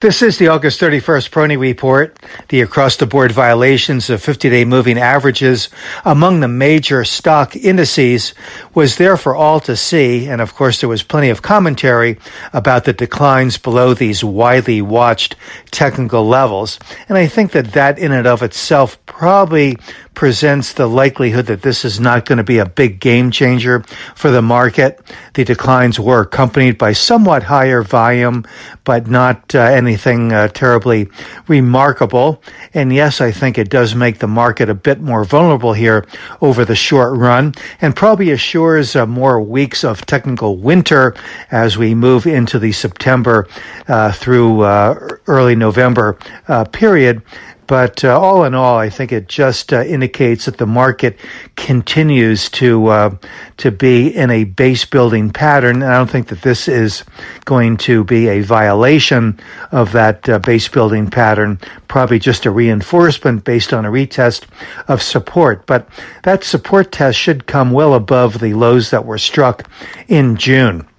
This is the August 31st Peroni Report. The across the board violations of 50 day moving averages among the major stock indices was there for all to see. And of course, there was plenty of commentary about the declines below these widely watched technical levels. And I think that that in and of itself probably presents the likelihood that this is not going to be a big game changer for the market. The declines were accompanied by somewhat higher volume, but not uh, anything uh, terribly remarkable. And yes, I think it does make the market a bit more vulnerable here over the short run and probably assures uh, more weeks of technical winter as we move into the September uh, through uh, early November uh, period. But uh, all in all, I think it just uh, indicates that the market continues to uh, to be in a base building pattern. And I don't think that this is going to be a violation of that uh, base building pattern. Probably just a reinforcement based on a retest of support. But that support test should come well above the lows that were struck in June.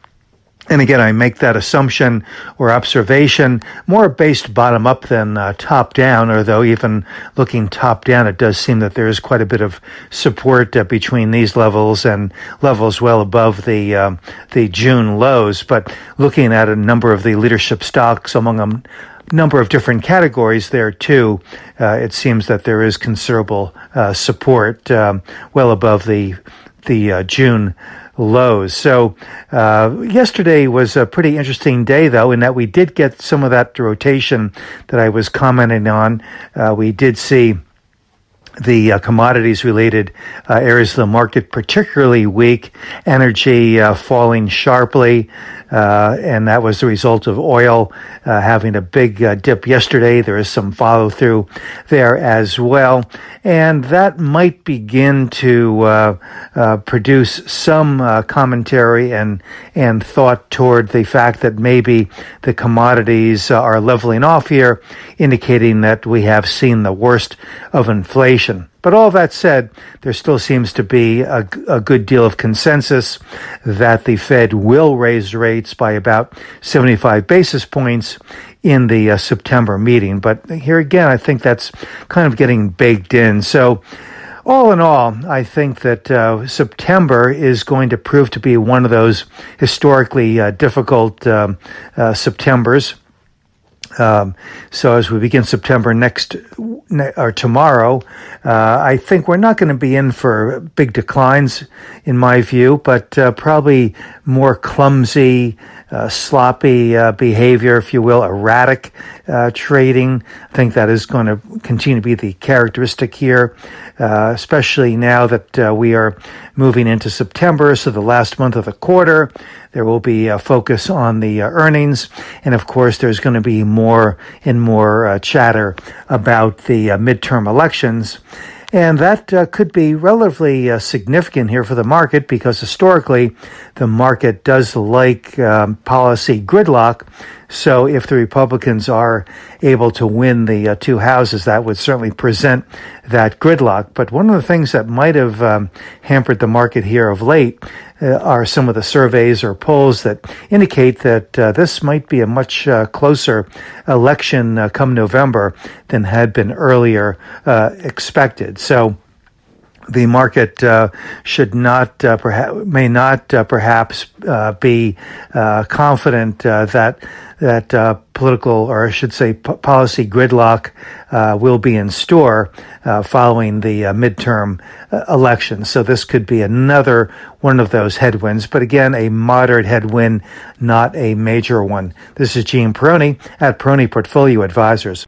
And again, I make that assumption or observation more based bottom up than uh, top down, although even looking top down, it does seem that there is quite a bit of support uh, between these levels and levels well above the, um, the June lows. But looking at a number of the leadership stocks among them, number of different categories there too. Uh, it seems that there is considerable uh, support um, well above the the uh, June lows. So uh, yesterday was a pretty interesting day, though, in that we did get some of that rotation that I was commenting on. Uh, we did see the uh, commodities related uh, areas of the market particularly weak, energy uh, falling sharply, uh, and that was the result of oil uh, having a big uh, dip yesterday. There is some follow through there as well, and that might begin to produce some commentary and and thought toward the fact that maybe the commodities are leveling off here, indicating that we have seen the worst of inflation. But all that said, there still seems to be a, a, good deal of consensus that the Fed will raise rates by about 75 basis points in the uh, September meeting. But here again, I think that's kind of getting baked in. So, all in all, I think that uh, September is going to prove to be one of those historically uh, difficult um, uh, Septembers. Um, so as we begin September next or tomorrow, uh, I think we're not going to be in for big declines, in my view, but uh, probably more clumsy, uh, sloppy uh, behavior, if you will, erratic uh, trading. I think that is going to continue to be the characteristic here, uh, especially now that uh, we are moving into September, so the last month of the quarter. There will be a focus on the uh, earnings, and of course, there's going to be more and more chatter about the midterm elections. And that uh, could be relatively uh, significant here for the market because historically the market does like um, policy gridlock. So if the Republicans are able to win the uh, two houses, that would certainly present that gridlock. But one of the things that might have um, hampered the market here of late uh, are some of the surveys or polls that indicate that uh, this might be a much uh, closer election uh, come November than had been earlier uh, expected. So the market uh, should not uh, perhaps may not uh, perhaps uh, be uh, confident that that political or I should say p- policy gridlock will be in store following the midterm elections. So this could be another one of those headwinds, but again, a moderate headwind, not a major one. This is Gene Peroni at Peroni Portfolio Advisors.